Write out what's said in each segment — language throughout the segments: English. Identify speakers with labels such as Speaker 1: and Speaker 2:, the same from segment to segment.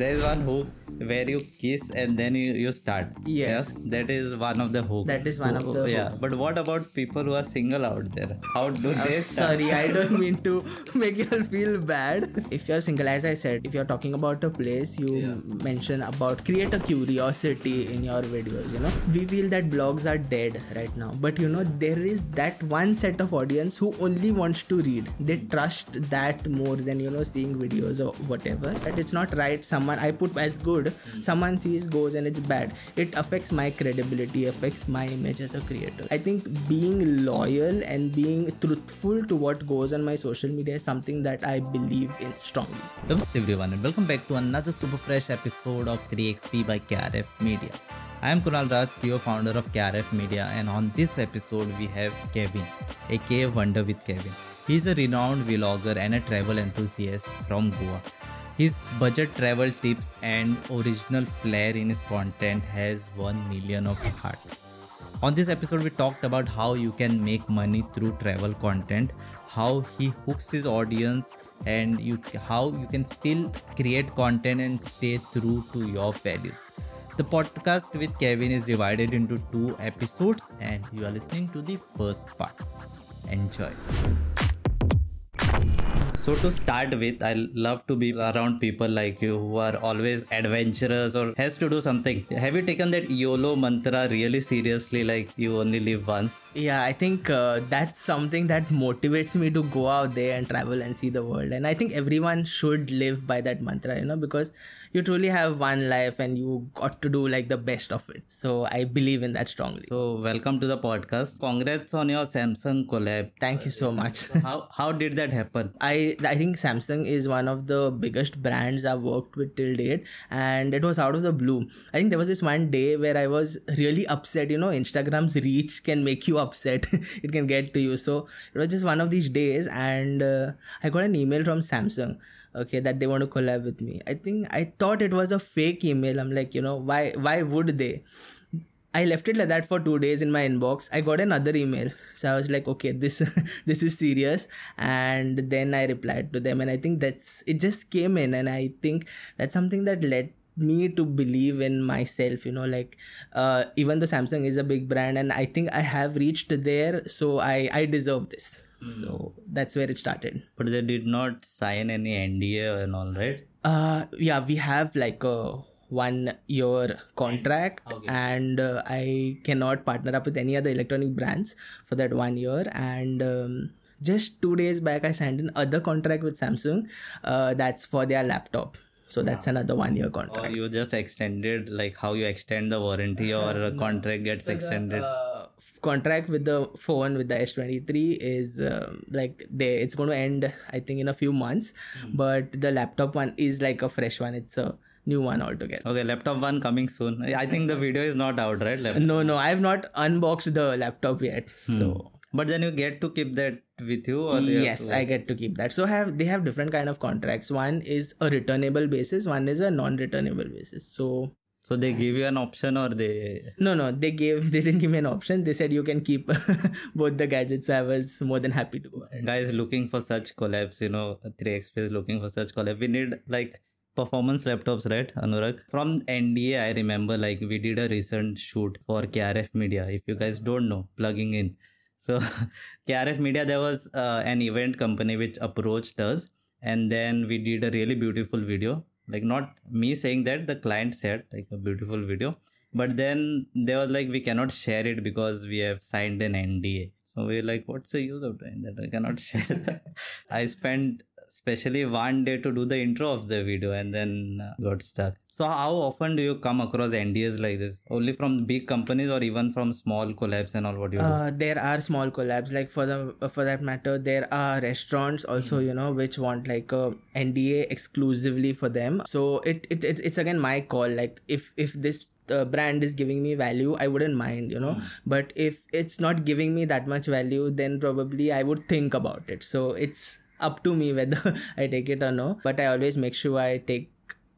Speaker 1: there is one hook where you kiss and then you, you start.
Speaker 2: Yes.
Speaker 1: that is one of the hooks.
Speaker 2: That is one of the
Speaker 1: yeah.
Speaker 2: hook.
Speaker 1: But what about people who are single out there? How do
Speaker 2: Uh,
Speaker 1: they start?
Speaker 2: sorry, I don't mean to make you all feel bad. If you're single, as I said, if you're talking about a place, you mention about create a curiosity in your videos. You know, we feel that blogs are dead right now, but you know there is that one set of audience who only wants to read. They trust that more than you know seeing videos or whatever. That it's not right. Someone I put as good, Mm. someone sees goes and it's bad. It affects my credibility, affects my image as a creator. I think being loyal and being truthful to what goes on my social media is something that I believe in strongly.
Speaker 1: Namaste everyone and welcome back to another super fresh episode of 3XP by KRF Media. I am Kunal Raj, CEO founder of KRF Media and on this episode we have Kevin, aka Wonder with Kevin. He's a renowned vlogger and a travel enthusiast from Goa. His budget travel tips and original flair in his content has 1 million of hearts. On this episode, we talked about how you can make money through travel content, how he hooks his audience, and you how you can still create content and stay true to your values. The podcast with Kevin is divided into two episodes, and you are listening to the first part. Enjoy. So to start with, I love to be around people like you who are always adventurous or has to do something. Have you taken that YOLO mantra really seriously? Like you only live once.
Speaker 2: Yeah, I think uh, that's something that motivates me to go out there and travel and see the world. And I think everyone should live by that mantra, you know, because you truly have one life and you got to do like the best of it. So I believe in that strongly.
Speaker 1: So welcome to the podcast. Congrats on your Samsung collab.
Speaker 2: Thank you so much.
Speaker 1: How how did that happen?
Speaker 2: I I think Samsung is one of the biggest brands I've worked with till date, and it was out of the blue. I think there was this one day where I was really upset. You know, Instagram's reach can make you upset. it can get to you. So it was just one of these days, and uh, I got an email from Samsung. Okay, that they want to collab with me. I think I thought it was a fake email. I'm like, you know, why why would they? I left it like that for two days in my inbox. I got another email, so I was like, okay, this this is serious. And then I replied to them, and I think that's it. Just came in, and I think that's something that led me to believe in myself. You know, like uh, even though Samsung is a big brand, and I think I have reached there, so I I deserve this. So that's where it started.
Speaker 1: But they did not sign any NDA and all, right?
Speaker 2: Uh, yeah, we have like a one year contract and uh, i cannot partner up with any other electronic brands for that one year. And um, just two days back i signed another contract with samsung. Uh, that's for their laptop. So that's another one year contract.
Speaker 1: Or you just extended like how you extend the warranty or a contract gets extended.
Speaker 2: uh, contract with the phone with the S23 is um, like they it's going to end I think in a few months. But the laptop one is like a fresh one. It's a new one altogether.
Speaker 1: Okay, laptop one coming soon. I think the video is not out, right? Laptop.
Speaker 2: no no I have not unboxed the laptop yet so.
Speaker 1: But then you get to keep that with you, or
Speaker 2: yes
Speaker 1: to-
Speaker 2: I get to keep that. So have they have different kind of contracts. One is a returnable basis one is a non-returnable basis. So
Speaker 1: So they give you an option, or they
Speaker 2: no no they gave they didn't give me an option. They said you can keep both the gadgets. I was more than happy to
Speaker 1: guys looking for such collabs you know 3xp is looking for such collab. We need like performance laptops right anurag? From nda i remember like we did a recent shoot for krf media if you guys don't know plugging in. So krf media there was uh, an event company which approached us and then we did a really beautiful video like not me saying that the client said like a beautiful video but then they were like we cannot share it because we have signed an nda so we're like, what's the use of doing that? I cannot share that. I spent especially one day to do the intro of the video and then uh, got stuck. So how often do you come across NDAs like this? Only from big companies or even from small collabs and all what you do?
Speaker 2: Uh, there are small collabs. Like for the for that matter there are restaurants also you know which want like a nda exclusively for them. So it, it it's, it's again my call. Like if if this uh, brand is giving me value i wouldn't mind you know. But if it's not giving me that much value then probably i would think about it. So it's up to me whether i take it or no but i always make sure i take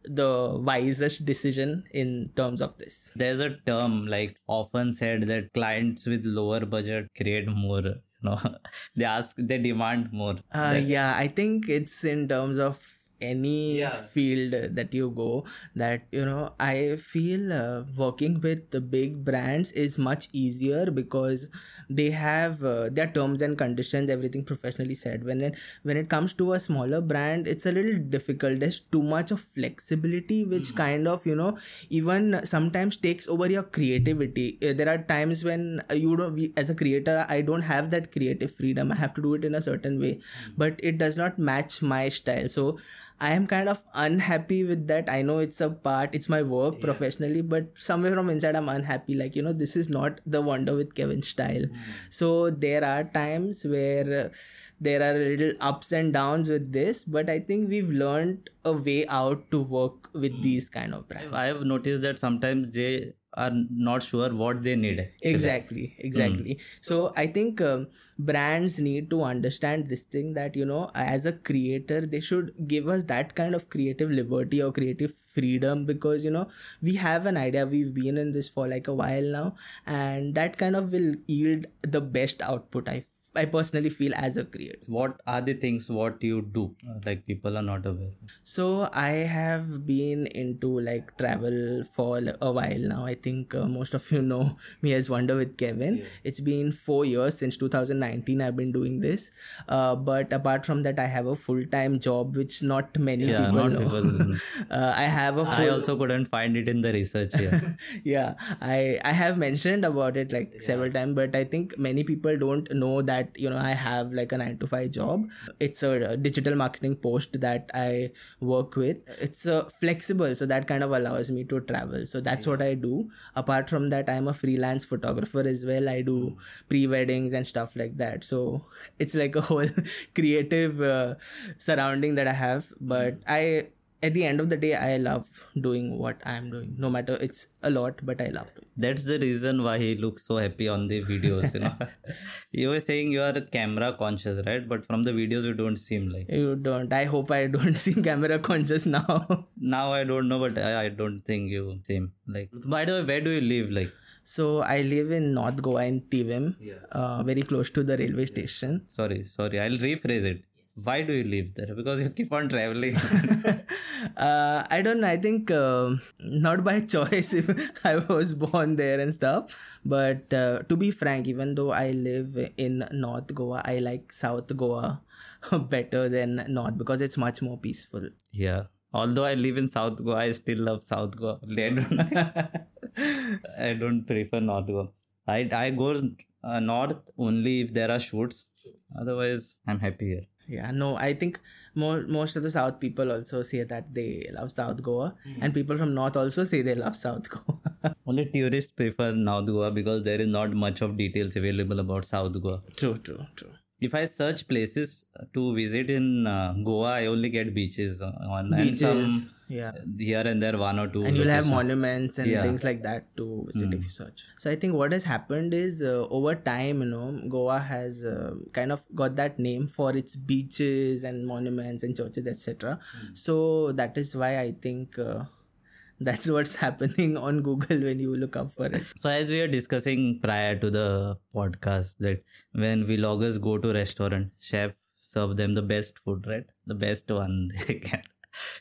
Speaker 2: the wisest decision in terms of this
Speaker 1: There's a term like often said that clients with lower budget create more. You know, they ask, they demand more.
Speaker 2: Uh, yeah, I think it's in terms of any
Speaker 1: Yeah.
Speaker 2: field that you go that you know i feel uh, working with the big brands is much easier because they have uh, their terms and conditions everything professionally said. When it when it comes to a smaller brand it's a little difficult. There's too much of flexibility which kind of you know even sometimes takes over your creativity. Uh, there are times when you don't we, as a creator i don't have that creative freedom. I have to do it in a certain way. But it does not match my style. So i am kind of unhappy with that. I know it's a part it's my work professionally but somewhere from inside i'm unhappy. Like you know this is not the wonder with kevin style. So there are times where uh, there are little ups and downs with this but i think we've learned a way out to work with these kind of brands.
Speaker 1: I have noticed that sometimes they are not sure what they need. actually.
Speaker 2: exactly exactly so i think um, brands need to understand this thing that you know as a creator they should give us that kind of creative liberty or creative freedom because you know we have an idea we've been in this for like a while now and that kind of will yield the best output i i personally feel as a creator
Speaker 1: What are the things what you do? Like people are not aware.
Speaker 2: So I have been into like travel for a while now. I think uh, most of you know me as Wonder with Kevin. It's been four years since 2019. I've been doing this. Uh, but apart from that, I have a full time job, which not many
Speaker 1: Yeah,
Speaker 2: people
Speaker 1: not
Speaker 2: know.
Speaker 1: people.
Speaker 2: uh, I have a
Speaker 1: I
Speaker 2: full.
Speaker 1: also couldn't find it in the research here.
Speaker 2: yeah, I I have mentioned about it like several times, but I think many people don't know that you know I have like a nine to five job. It's a digital marketing post that I work with. It's uh, flexible, so that kind of allows me to travel. So that's what I do. Apart from that, I'm a freelance photographer as well. I do pre weddings and stuff like that. So it's like a whole creative uh, surrounding that I have. But I at the end of the day i love doing what i'm doing no matter it's a lot but i love doing
Speaker 1: That's the reason why he looks so happy on the videos. You know, you were saying you are camera conscious, right? But from the videos, you don't seem like.
Speaker 2: you don't i hope i don't seem camera conscious now
Speaker 1: Now I don't know, but I, I don't think you seem like. By the way, where do you live? Like,
Speaker 2: so i live in north goa in Thivim uh, very close to the railway station
Speaker 1: sorry, sorry, I'll rephrase it. Why do you live there? Because you keep on traveling.
Speaker 2: uh, I don't know. I think um not by choice. If I was born there and stuff. But uh, to be frank, even though I live in North Goa, I like South Goa better than North because it's much more peaceful.
Speaker 1: yeah. Although I live in South Goa, I still love South Goa. I don't, I don't prefer North Goa. I I go uh, north only if there are shoots. Otherwise, I'm happy here.
Speaker 2: Yeah, no, I think more most of the South people also say that they love South Goa, hmm. and people from North also say they love South Goa.
Speaker 1: Only tourists prefer North Goa because there is not much of details available about South Goa.
Speaker 2: true, true, true.
Speaker 1: If I search places to visit in uh, Goa, I only get beaches on and some
Speaker 2: Beaches, yeah.
Speaker 1: here and there one or two.
Speaker 2: and you'll have monuments and
Speaker 1: Yeah.
Speaker 2: things like that to visit if you search so i think what has happened is uh, over time you know goa has uh, kind of got that name for its beaches and monuments and churches etc so that is why i think uh, that's what's happening on google when you look up for it
Speaker 1: So as we were discussing prior to the podcast that when vloggers go to restaurant, chef serve them the best food, right? The best one they can.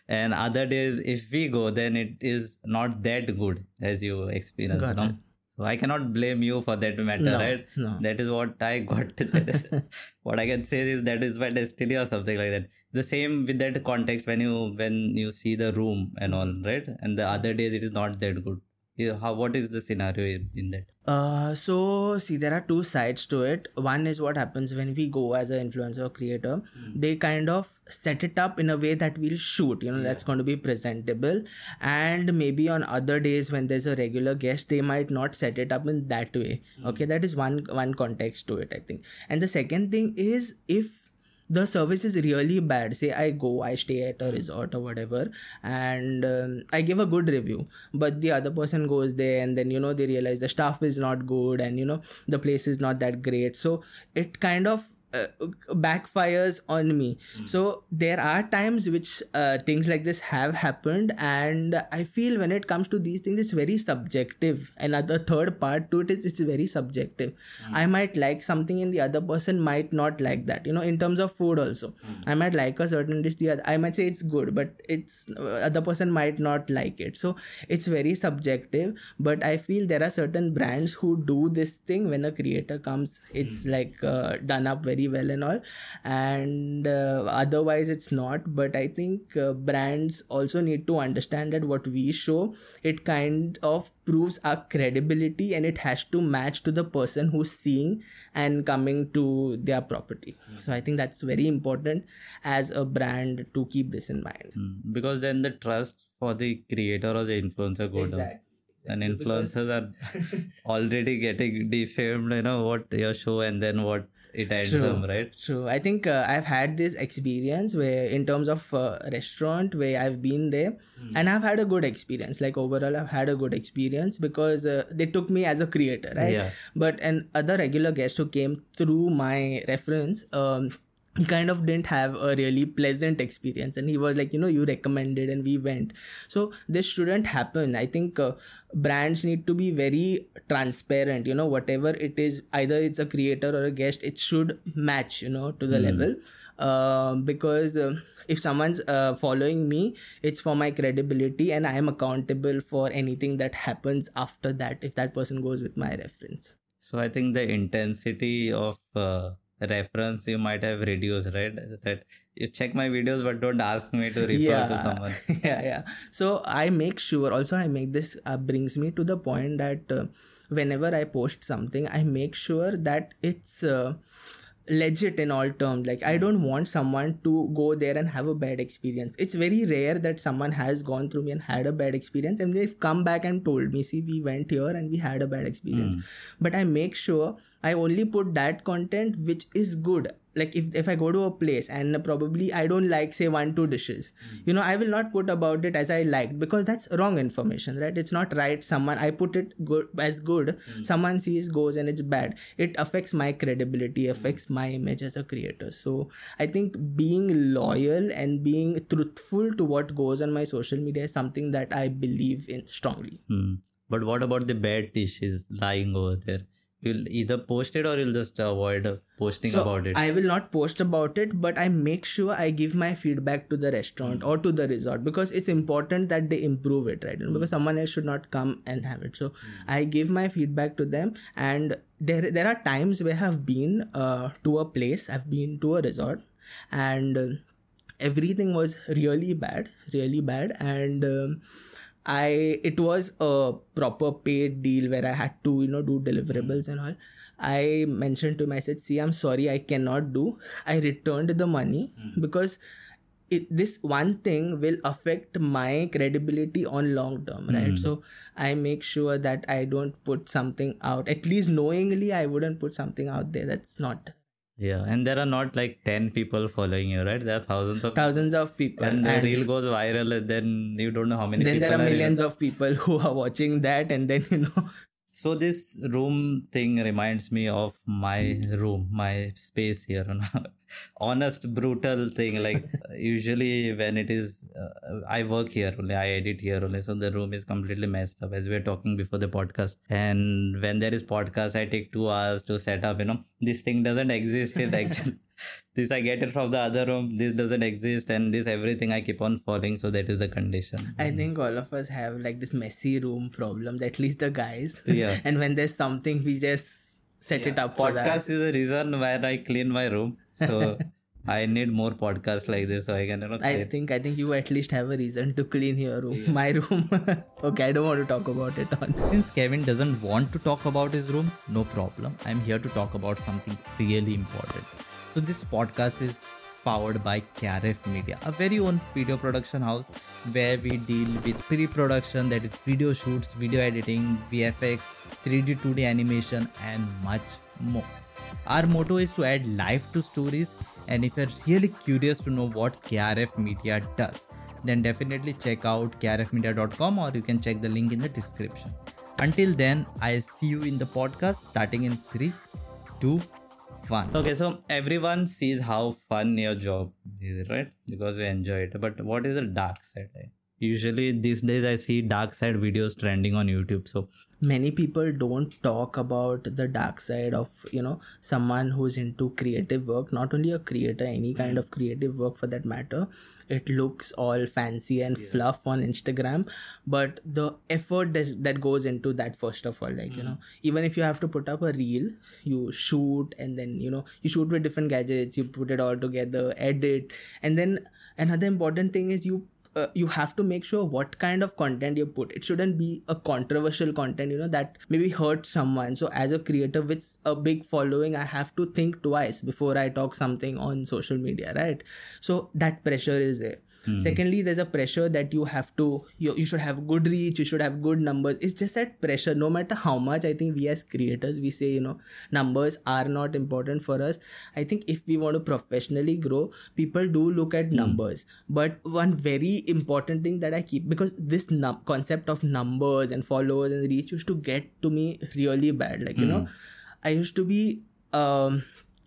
Speaker 1: And other days, if we go, then it is not that good as you experience.
Speaker 2: Got
Speaker 1: no? I cannot blame you for that matter,
Speaker 2: No,
Speaker 1: right?
Speaker 2: no.
Speaker 1: That is what I got. What I can say is that is my destiny or something like that. The same with that context when you when you see the room and all, right? And the other days it is not that good. Yeah, How what is the scenario in, in that?
Speaker 2: Uh, so see, there are two sides to it. One is what happens when we go as an influencer or creator. They kind of set it up in a way that we'll shoot. You know, that's going to be presentable. And maybe on other days when there's a regular guest, they might not set it up in that way. Okay, that is one one context to it, I think. And the second thing is if the service is really bad. Say i go i stay at a resort or whatever and um, i give a good review. But the other person goes there and then you know they realize the staff is not good and you know the place is not that great. So it kind of uh, backfires on me. So there are times which uh, things like this have happened and i feel when it comes to these things it's very subjective. And the third part to it is it's very subjective. I might like something and the other person might not like that you know in terms of food also. I might like a certain dish the other i might say it's good but it's uh, other person might not like it. So it's very subjective but i feel there are certain brands who do this thing. When a creator comes it's like uh, done up very well and all. And uh, otherwise it's not but i think uh, brands also need to understand that what we show it kind of proves our credibility and it has to match to the person who's seeing and coming to their property. So i think that's very important as a brand to keep this in mind.
Speaker 1: Mm. because then the trust for the creator or the influencer go down. And influencers are already getting defamed you know what your show and then what it ends
Speaker 2: True.
Speaker 1: up right
Speaker 2: True. I think uh, I've had this experience where, in terms of uh, restaurant, where I've been there and I've had a good experience. Like overall, I've had a good experience because uh, they took me as a creator, right?
Speaker 1: Yeah.
Speaker 2: But an other regular guest who came through my reference, um, he kind of didn't have a really pleasant experience and he was like you know you recommended and we went. So this shouldn't happen. I think uh, brands need to be very transparent you know whatever it is either it's a creator or a guest it should match you know to the level. Um, because uh, if someone's uh, following me it's for my credibility and i am accountable for anything that happens after that if that person goes with my reference.
Speaker 1: So i think the intensity of uh, reference you might have reduced right? That you check my videos but don't ask me to refer to someone.
Speaker 2: Yeah yeah. So i make sure also i make this uh, brings me to the point that uh, whenever i post something i make sure that it's uh, legit in all terms. Like i don't want someone to go there and have a bad experience. It's very rare that someone has gone through me and had a bad experience and they've come back and told me see we went here and we had a bad experience. Hmm. But i make sure i only put that content which is good like if, if i go to a place and probably i don't like say one two dishes hmm. you know i will not put about it as i liked because that's wrong information right? It's not right. Someone i put it good as good. Hmm. Someone sees goes and it's bad. It affects my credibility affects hmm. my image as a creator. So i think being loyal and being truthful to what goes on my social media is something that i believe in strongly.
Speaker 1: Hmm. but what about the bad dishes lying over there you'll either post it or you'll just avoid posting
Speaker 2: So
Speaker 1: about it
Speaker 2: I will not post about it, but I make sure I give my feedback to the restaurant or to the resort because it's important that they improve it, right? Because someone else should not come and have it. So I give my feedback to them, and there there are times where I've been uh, to a place, I've been to a resort, and uh, everything was really bad, really bad, and. Um, I it was a proper paid deal where I had to you know do deliverables and all. I mentioned to him, I said, "See, I'm sorry, I cannot do." I returned the money hmm. because it, this one thing will affect my credibility on long term, right? Hmm. So I make sure that I don't put something out. At least knowingly, I wouldn't put something out there that's not
Speaker 1: yeah and there are not like 10 people following you right there are thousands of
Speaker 2: thousands of people.
Speaker 1: and the reel goes viral and then you don't know how many
Speaker 2: then
Speaker 1: people
Speaker 2: there are
Speaker 1: in it.
Speaker 2: millions of people who are watching that, and then you know.
Speaker 1: So this room thing reminds me of my room, my space here. You know? Honest, brutal thing. Like usually when it is, uh, I work here only, I edit here only. So the room is completely messed up as we were talking before the podcast. And when there is podcast, I take two hours to set up. You know, this thing doesn't exist in actual. This I get it from the other room. This doesn't exist, and this everything I keep on falling. So that is the condition.
Speaker 2: I think all of us have like this messy room problems, at least the guys.
Speaker 1: Yeah.
Speaker 2: and when there's something, we just set it up for
Speaker 1: podcast is the reason why I clean my room. So I need more podcasts like this so I can you know
Speaker 2: I think I think you at least have a reason to clean your room. My room. okay, I don't want to talk about it on.
Speaker 1: Since Kevin doesn't want to talk about his room, no problem. I'm here to talk about something really important. So this podcast is powered by KRF Media, a very own video production house where we deal with pre-production that is video shoots, video editing, VFX, 3D 2D animation and much more. Our motto is to add life to stories and if you're really curious to know what KRF Media does, then definitely check out krfmedia.com or you can check the link in the description. Until then, I'll see you in the podcast starting in 3, 2, fun. Okay so everyone sees how fun your job is right? Because we enjoy it. But what is the dark side? Usually these days i see dark side videos trending on youtube so.
Speaker 2: Many people don't talk about the dark side of you know someone who's into creative work. Not only a creator any hmm. kind of creative work for that matter. It looks all fancy and fluff on instagram but the effort that goes into that first of all like you know. Hmm. Even if you have to put up a reel you shoot and then you know you shoot with different gadgets you put it all together edit. And then another important thing is you uh, you have to make sure what kind of content you put. It shouldn't be a controversial content you know that maybe hurt someone. So as a creator with a big following i have to think twice before i talk something on social media right? So that pressure is there Hmm. secondly there's a pressure that you have to you, you should have good reach you should have good numbers. It's just that pressure. No matter how much i think we as creators we say you know numbers are not important for us. I think if we want to professionally grow people do look at hmm. numbers. But one very important thing that i keep because this num- concept of numbers and followers and reach used to get to me really bad. Like you hmm. know i used to be um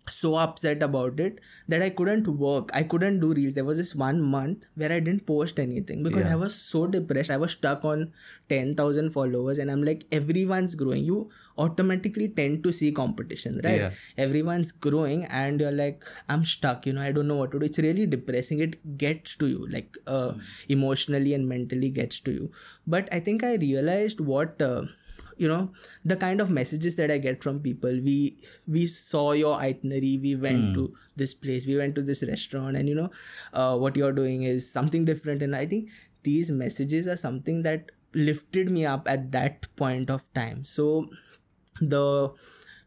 Speaker 2: so upset about it that I couldn't work. I couldn't do reels. There was this one month where I didn't post anything because I was so depressed. I was stuck on 10,000 followers and I'm like, everyone's growing. You automatically tend to see competition, right?
Speaker 1: Yeah.
Speaker 2: Everyone's growing and you're like, I'm stuck, you know, I don't know what to do. It's really depressing. It gets to you, like uh, emotionally and mentally gets to you. But I think I realized what. Uh, you know the kind of messages that i get from people. We we saw your itinerary. We went to this place. We went to this restaurant. And you know uh, what you're doing is something different. And i think these messages are something that lifted me up at that point of time. So the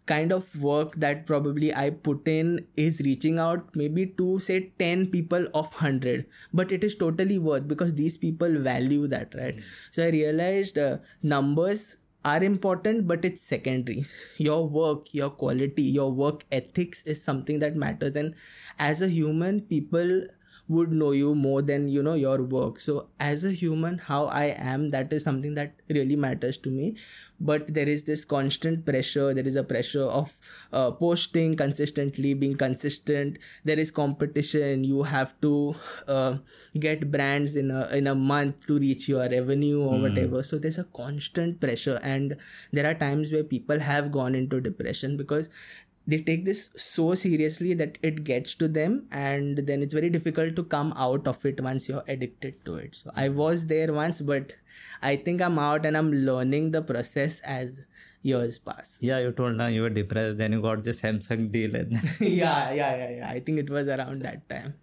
Speaker 2: kind of work that probably I put in is reaching out maybe to say 10 people of 100 but it is totally worth because these people value that right? So I realized uh, numbers are important but it's secondary. Your work your quality your work ethics is something that matters. And as a human people would know you more than you know your work. So as a human how i am that is something that really matters to me. But there is this constant pressure there is a pressure of uh, posting consistently being consistent. There is competition. You have to uh, get brands in a in a month to reach your revenue or whatever. So there's a constant pressure. And there are times where people have gone into depression because they take this so seriously that it gets to them and then it's very difficult to come out of it once you're addicted to it. So i was there once but i think i'm out and i'm learning the process as years pass.
Speaker 1: Yeah you told now you were depressed then you got the samsung deal and
Speaker 2: yeah yeah yeah yeah. I think it was around that time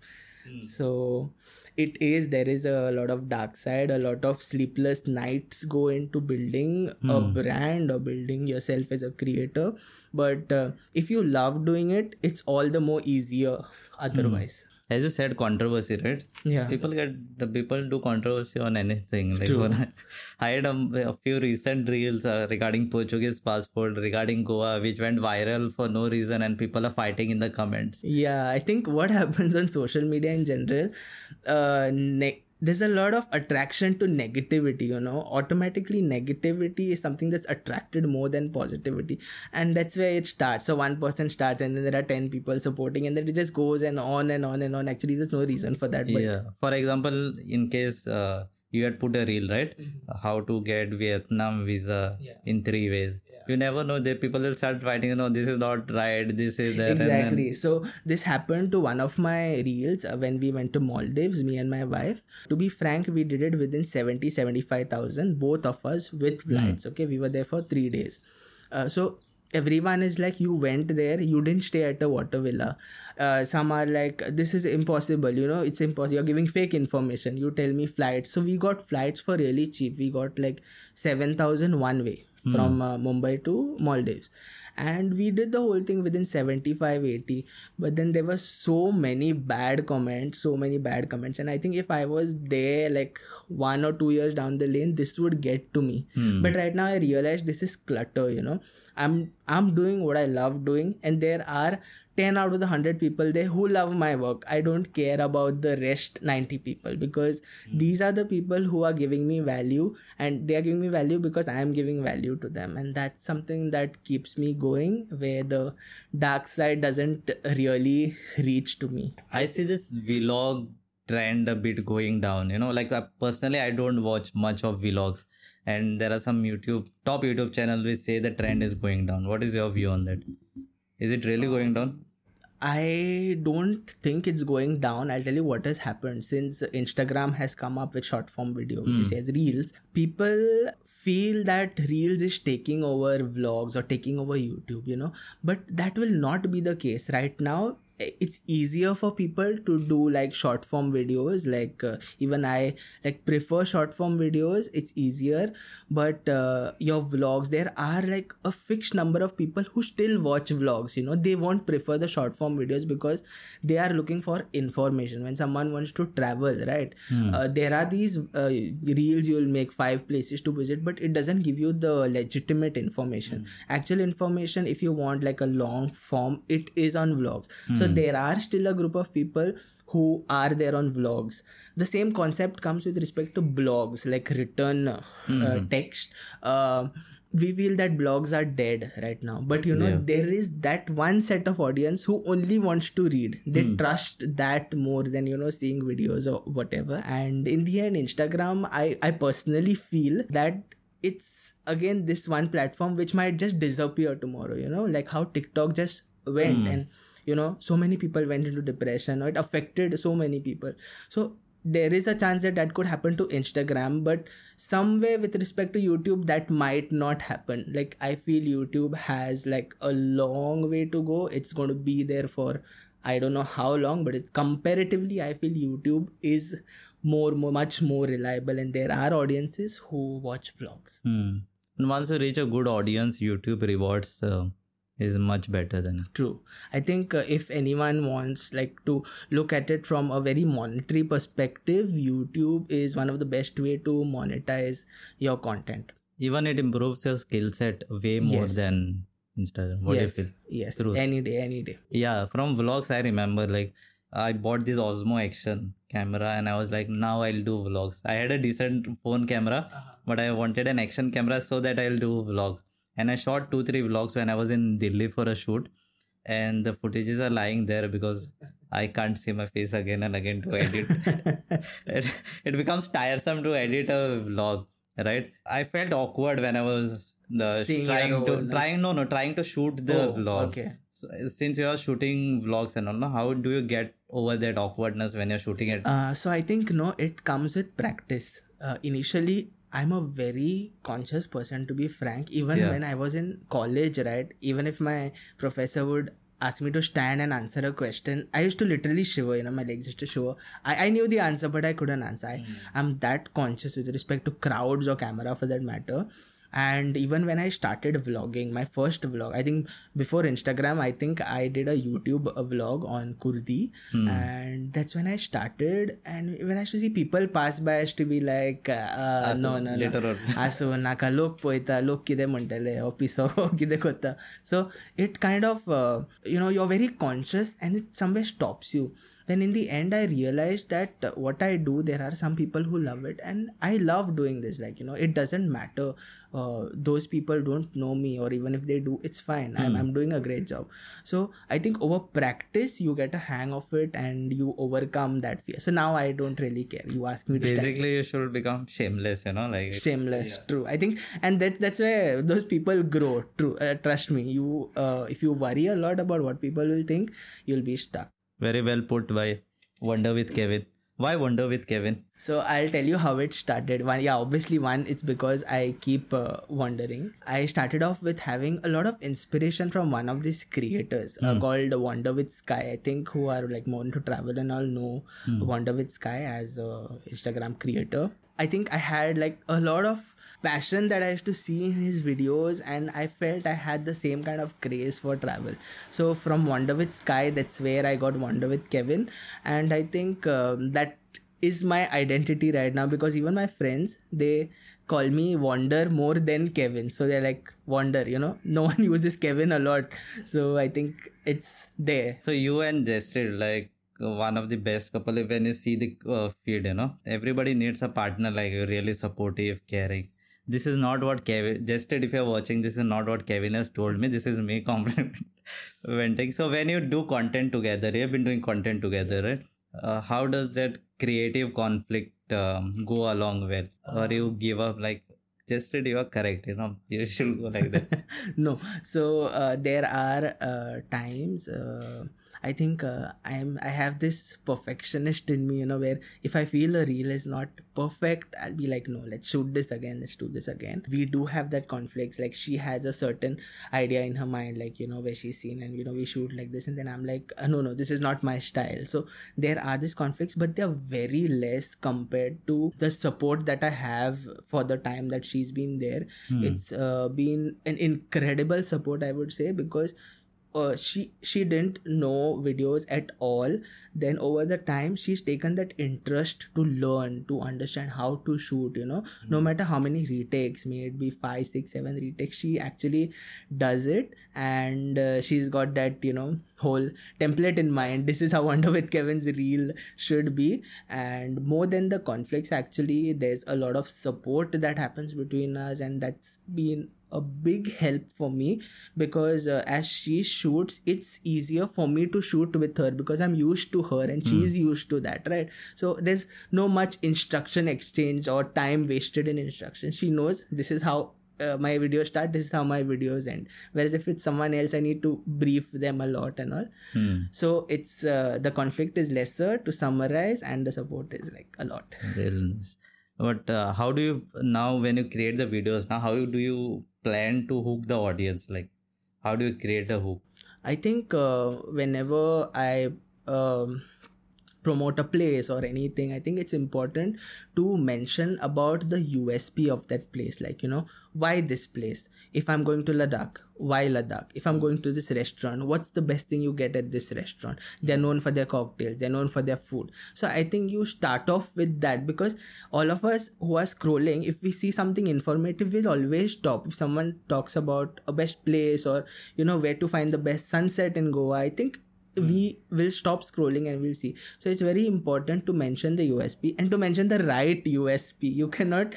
Speaker 2: so it is there is a lot of dark side a lot of sleepless nights go into building a brand or building yourself as a creator. But uh, if you love doing it it's all the more easier otherwise
Speaker 1: as you said controversy right?
Speaker 2: Yeah.
Speaker 1: People get the people do controversy on anything like when I, I had a, a few recent reels uh, regarding portuguese passport regarding goa which went viral for no reason and people are fighting in the comments.
Speaker 2: Yeah i think what happens on social media in general uh ne- there's a lot of attraction to negativity you know. Automatically negativity is something that's attracted more than positivity. And that's where it starts. So one person starts and then there are 10 people supporting and then it just goes and on and on and on. Actually there's no reason for that but
Speaker 1: yeah. For example in case uh, you had put a reel right? How to get vietnam visa in three ways you never know that people will start fighting you know this is not right this is that and then-
Speaker 2: exactly. So this happened to one of my reels uh, when we went to maldives me and my wife. To be frank we did it within 70 75000 both of us with flights okay? We were there for 3 days. Uh, so everyone is like you went there you didn't stay at a water villa. Uh, some are like this is impossible you know it's impossible you're giving fake information you tell me flights. So we got flights for really cheap. We got like 7000 one way from uh, Mumbai to Maldives. And we did the whole thing within 75 80. But then there were so many bad comments, so many bad comments. And I think if I was there like one or two years down the lane, this would get to me. But right now I realize this is clutter, you know. I'm I'm doing what I love doing, and there are 10 out of the 100 people there who love my work i don't care about the rest 90 people because these are the people who are giving me value and they are giving me value because i am giving value to them and that's something that keeps me going where the dark side doesn't really reach to me
Speaker 1: I see this vlog trend a bit going down. You know, like uh, personally, I don't watch much of vlogs, and there are some YouTube top YouTube channels which say the trend is going down. What is your view on that? Is it really going down?
Speaker 2: I don't think it's going down. I'll tell you what has happened since Instagram has come up with short form video, which is says Reels. People feel that Reels is taking over vlogs or taking over YouTube, you know, but that will not be the case right now. It's easier for people to do like short form videos. Like uh, even I like prefer short form videos. It's easier, but uh, your vlogs there are like a fixed number of people who still watch vlogs. You know they won't prefer the short form videos because they are looking for information. When someone wants to travel, right? Uh, there are these uh, reels you will make five places to visit, but it doesn't give you the legitimate information. Actual information, if you want like a long form, it is on vlogs. So there are still a group of people who are there on vlogs. The same concept comes with respect to blogs, like written uh, uh, text. Uh, we feel that blogs are dead right now, but you know
Speaker 1: Yeah.
Speaker 2: there is that one set of audience who only wants to read. They trust that more than you know seeing videos or whatever. And in the end, Instagram, I I personally feel that it's again this one platform which might just disappear tomorrow. You know, like how TikTok just went and you know so many people went into depression or it affected so many people. So there is a chance that that could happen to instagram but somewhere with respect to youtube that might not happen. Like i feel youtube has like a long way to go. It's going to be there for i don't know how long but it's comparatively i feel youtube is more, more much more reliable and there are audiences who watch vlogs.
Speaker 1: Hmm. And once you reach a good audience, YouTube rewards uh, is much better than.
Speaker 2: True. I think uh, if anyone wants like to look at it from a very monetary perspective, YouTube is one of the best way to monetize your content.
Speaker 1: Even it improves your skill set way more
Speaker 2: Yes.
Speaker 1: than Instagram. What
Speaker 2: yes.
Speaker 1: do you feel?
Speaker 2: Yes.
Speaker 1: True.
Speaker 2: Any day, any day.
Speaker 1: Yeah, from vlogs, I remember like I bought this Osmo Action camera and I was like, now I'll do vlogs. I had a decent phone camera, but I wanted an action camera so that I'll do vlogs. And I shot two, three vlogs when I was in Delhi for a shoot. And the footages are lying there because I can't see my face again and again to edit. it, it becomes tiresome to edit a vlog, right? I felt awkward when I was uh, trying to trying no no trying to shoot the
Speaker 2: Oh,
Speaker 1: vlog.
Speaker 2: okay.
Speaker 1: So, uh, since you are shooting vlogs and all, no, how do you get over that awkwardness when you're shooting it?
Speaker 2: Uh, so I think no, it comes with practice. Uh, initially, I'm a very conscious person to be frank. Even
Speaker 1: Yeah.
Speaker 2: when I was in college, right? Even if my professor would ask me to stand and answer a question, I used to literally shiver. You know, my legs used to shiver. I, I knew the answer, but I couldn't answer. I, hmm. I'm that conscious with respect to crowds or camera for that matter and even when i started vlogging my first vlog i think before instagram i think i did a youtube uh, vlog on kurdi and that's when i started and when i used to see people pass by i used to be like uh, no no no
Speaker 1: later on.
Speaker 2: असं नाका लोक पळयता लोक कितें म्हणटले हो पिसो कितें करता so it kind of you know you are very conscious and it someway stops you then in the end i realized that what i do there are some people who love it and i love doing this. Like you know it doesn't matter uh, those people don't know me or even if they do it's fine. I'm, I'm doing a great job. So i think over practice you get a hang of it and you overcome that fear. So now i don't really care. You ask me to stand
Speaker 1: Basically, you should become shameless, you know, like
Speaker 2: shameless true. I think and that's that's where those people grow true uh, trust me. You uh, if you worry a lot about what people will think you'll be stuck
Speaker 1: very well put by Wonder with Kevin. Why Wonder with Kevin?
Speaker 2: so i'll tell you how it started. One yeah obviously one it's because i keep uh, wondering. I started off with having a lot of inspiration from one of these creators uh, called wonder with sky. I think who are like more into travel and all know wonder with sky as a instagram creator I think I had like a lot of passion that I used to see in his videos, and I felt I had the same kind of craze for travel. So, from Wonder with Sky, that's where I got Wonder with Kevin, and I think um, that is my identity right now because even my friends they call me Wonder more than Kevin. So they're like Wonder, you know. No one uses Kevin a lot, so I think it's there.
Speaker 1: So you and Jested like one of the best couple when you see the uh, feed you know everybody needs a partner like you really supportive caring. This is not what kevin Jested if you're watching this is not what kevin has told me. This is me complimenting. So when you do content together you've been doing content together right? Uh, how does that creative conflict um, go along well? Or you give up like Jested you are correct you know you should go like that.
Speaker 2: No. So uh, there are uh, times uh, I think uh, I'm I have this perfectionist in me, you know, where if I feel a reel is not perfect, I'll be like, no, let's shoot this again, let's do this again. We do have that conflicts. Like she has a certain idea in her mind, like you know, where she's seen, and you know, we shoot like this, and then I'm like, uh, no, no, this is not my style. So there are these conflicts, but they're very less compared to the support that I have for the time that she's been there. Hmm. It's uh, been an incredible support, I would say, because uh, she she didn't know videos at all. Then over the time she's taken that interest to learn to understand how to shoot you know. Mm-hmm. no matter how many retakes may it be five six seven retakes she actually does it. And uh, she's got that you know whole template in mind. This is how wonder with kevin's reel should be. And more than the conflicts actually there's a lot of support that happens between us. And that's been a big help for me because uh, as she shoots it's easier for me to shoot with her because i'm used to her and she's mm. used to that right? So there's no much instruction exchange or time wasted in instruction. She knows this is how uh, my videos start this is how my videos end. Whereas if it's someone else i need to brief them a lot and all. Hmm. so it's uh, the conflict is lesser to summarize and the support is like a lot
Speaker 1: but uh, how do you now when you create the videos now how do you plan to hook the audience? Like how do you create a hook?
Speaker 2: I think uh, whenever i um, promote a place or anything i think it's important to mention about the usp of that place. Like you know why this place if i'm going to ladakh why ladakh? If i'm going to this restaurant what's the best thing you get at this restaurant? They're known for their cocktails they're known for their food. So i think you start off with that because all of us who are scrolling if we see something informative we'll always stop. If someone talks about a best place or you know where to find the best sunset in goa i think hmm. we will stop scrolling and we'll see. So it's very important to mention the usp and to mention the right usp you cannot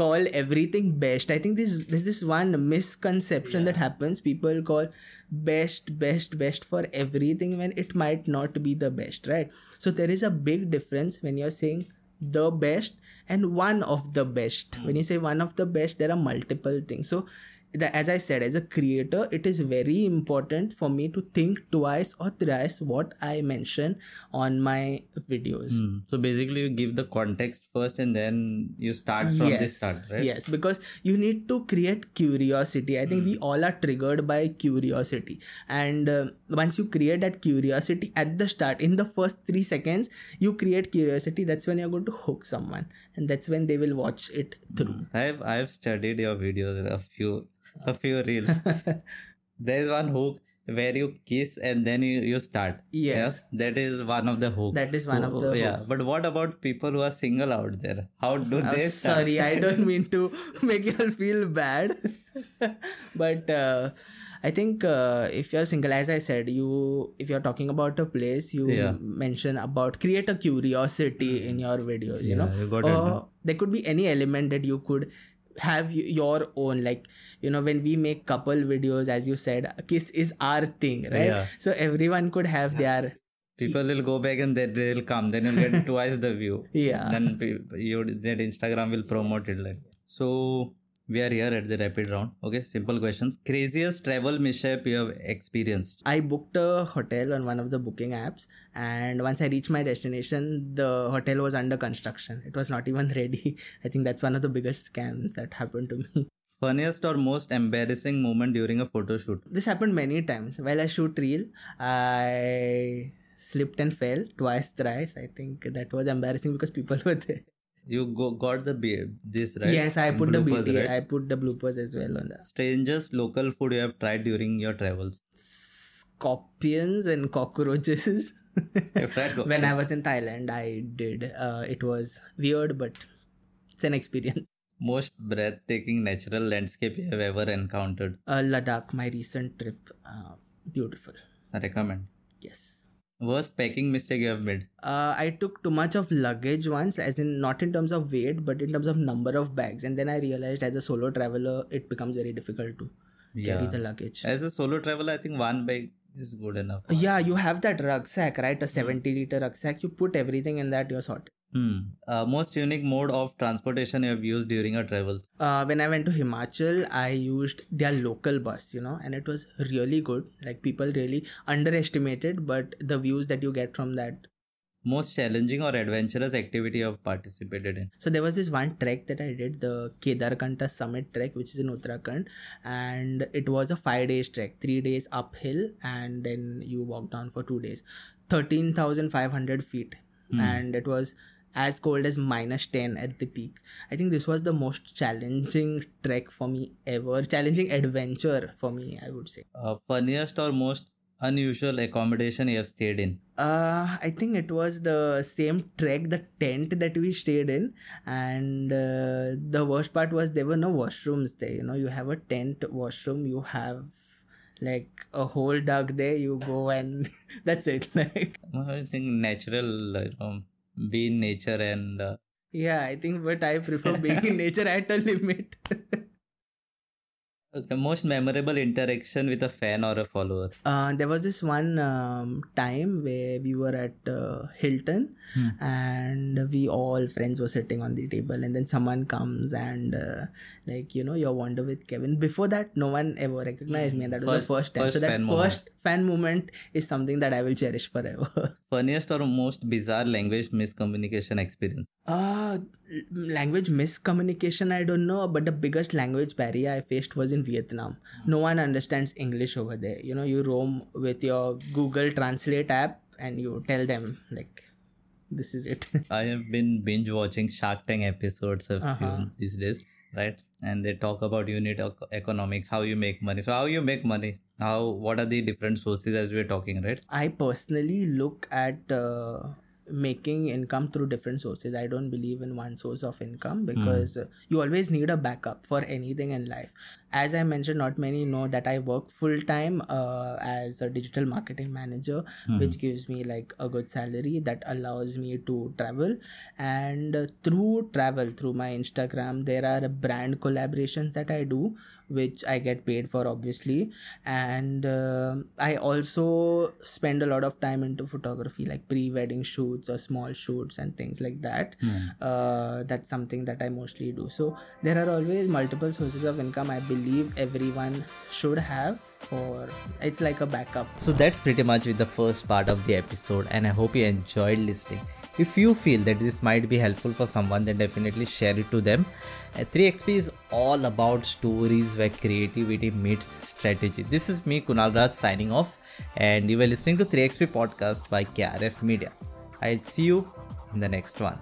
Speaker 2: call everything best. I think this there's this one misconception yeah. that happens. People call best best best for everything when it might not be the best right? So there is a big difference when you're saying the best and one of the best. Mm. when you say one of the best there are multiple things. So that as I said, as a creator, it is very important for me to think twice or thrice what I mention on my videos.
Speaker 1: Mm. So basically, you give the context first and then you start from yes. this start, right?
Speaker 2: Yes, because you need to create curiosity. I think mm. we all are triggered by curiosity. And uh, once you create that curiosity at the start, in the first three seconds, you create curiosity. That's when you're going to hook someone. And that's when they will watch it through. Mm.
Speaker 1: I've, I've studied your videos a few a few reels. there is one hook where you kiss and then you, you start.
Speaker 2: Yes.
Speaker 1: Yeah? That is one of the hooks.
Speaker 2: That is one of the
Speaker 1: Yeah. But what about people who are single out there? How do oh, they start?
Speaker 2: Sorry, I don't mean to make you all feel bad. but uh, I think uh, if you're single, as I said, you if you're talking about a place, you yeah. mention about create a curiosity in your videos. You yeah, know, you or it, there could be any element that you could have your own like you know when we make couple videos as you said kiss is our thing right? Yeah. so everyone could have their
Speaker 1: people will go back and then they'll come. Then you'll get twice the view.
Speaker 2: Yeah.
Speaker 1: Then you that instagram will promote it like. So we are here at the rapid round. Okay simple questions. Craziest travel mishap you have experienced?
Speaker 2: I booked a hotel on one of the booking apps and once i reached my destination the hotel was under construction. It was not even ready. I think that's one of the biggest scams that happened to me.
Speaker 1: Funniest or most embarrassing moment during a photo shoot?
Speaker 2: This happened many times. While i shoot reel i slipped and fell twice thrice. I think that was embarrassing because people were there
Speaker 1: you go, got the this right?
Speaker 2: Yes, I put bloopers, the BT, right? I put the bloopers as well on that.
Speaker 1: Strangest local food you have tried during your travels?
Speaker 2: scorpions and cockroaches. When I was in Thailand, I did. Uh, it was weird, but it's an experience.
Speaker 1: Most breathtaking natural landscape you have ever encountered.
Speaker 2: Uh, Ladakh, my recent trip, uh, beautiful.
Speaker 1: I recommend.
Speaker 2: Yes.
Speaker 1: Worst packing mistake you have made.
Speaker 2: Uh, I took too much of luggage once, as in not in terms of weight, but in terms of number of bags. And then I realized as a solo traveler, it becomes very difficult to carry the luggage.
Speaker 1: As a solo traveler, I think one bag is good enough.
Speaker 2: Yeah, you have that rucksack, right? A 70 liter rucksack. You put everything in that, you're sorted.
Speaker 1: Hmm. Uh, most unique mode of transportation you have used during your travels.
Speaker 2: Uh, when I went to Himachal, I used their local bus, you know, and it was really good. Like people really underestimated, but the views that you get from that.
Speaker 1: Most challenging or adventurous activity you have participated in.
Speaker 2: So there was this one trek that I did, the Kedarkantha Summit trek, which is in Uttarakhand, and it was a five days trek, three days uphill, and then you walk down for two days, thirteen thousand five hundred feet, and it was as cold as minus 10 at the peak. I think this was the most challenging trek for me ever, challenging adventure for me, I would say.
Speaker 1: Uh, funniest or most unusual accommodation you have stayed in.
Speaker 2: Uh, I think it was the same trek, the tent that we stayed in, and uh, the worst part was there were no washrooms there. You know, you have a tent washroom, you have like a hole dug there, you go and that's it. Like,
Speaker 1: I think natural, you know, be in nature and uh,
Speaker 2: yeah, I think, but I prefer being in nature at a limit.
Speaker 1: okay, most memorable interaction with a fan or a follower.
Speaker 2: Uh, there was this one um, time where we were at uh, Hilton and we all friends were sitting on the table and then someone comes and uh, like you know your wonder with Kevin. Before that no one ever recognized me and that was the
Speaker 1: First-
Speaker 2: first time.
Speaker 1: first
Speaker 2: so that
Speaker 1: fan
Speaker 2: first fan moment is something that I will cherish forever.
Speaker 1: Funniest or most bizarre language miscommunication experience.
Speaker 2: uh language miscommunication I don't know but the biggest language barrier I faced was in Vietnam no one understands English over there you know you roam with your Google Translate app and you tell them like this is it
Speaker 1: I have been binge watching Shark Tank episodes a
Speaker 2: Uh-huh.
Speaker 1: few these days, right? And they talk about unit economics, how you make money. So how you make money? How what are the different sources as we're talking, right?
Speaker 2: I personally look at uh, making income through different sources. I don't believe in one source of income because uh, you always need a backup for anything in life. As I mentioned, not many know that I work full time uh, as a digital marketing manager, which gives me like a good salary that allows me to travel. And uh, through travel, through my Instagram, there are brand collaborations that I do which I get paid for, obviously. And um I also spend a lot of time into photography, like pre wedding shoots or small shoots and things like that. Uh, that's something that I mostly do. So there are always multiple sources of income I believe everyone should have for it's like a backup.
Speaker 1: So that's pretty much with the first part of the episode, and I hope you enjoyed listening. If you feel that this might be helpful for someone, then definitely share it to them. Uh, 3XP is all about stories where creativity meets strategy. This is me, Kunal Raj, signing off, and you were listening to 3XP podcast by KRF Media. I'll see you in the next one.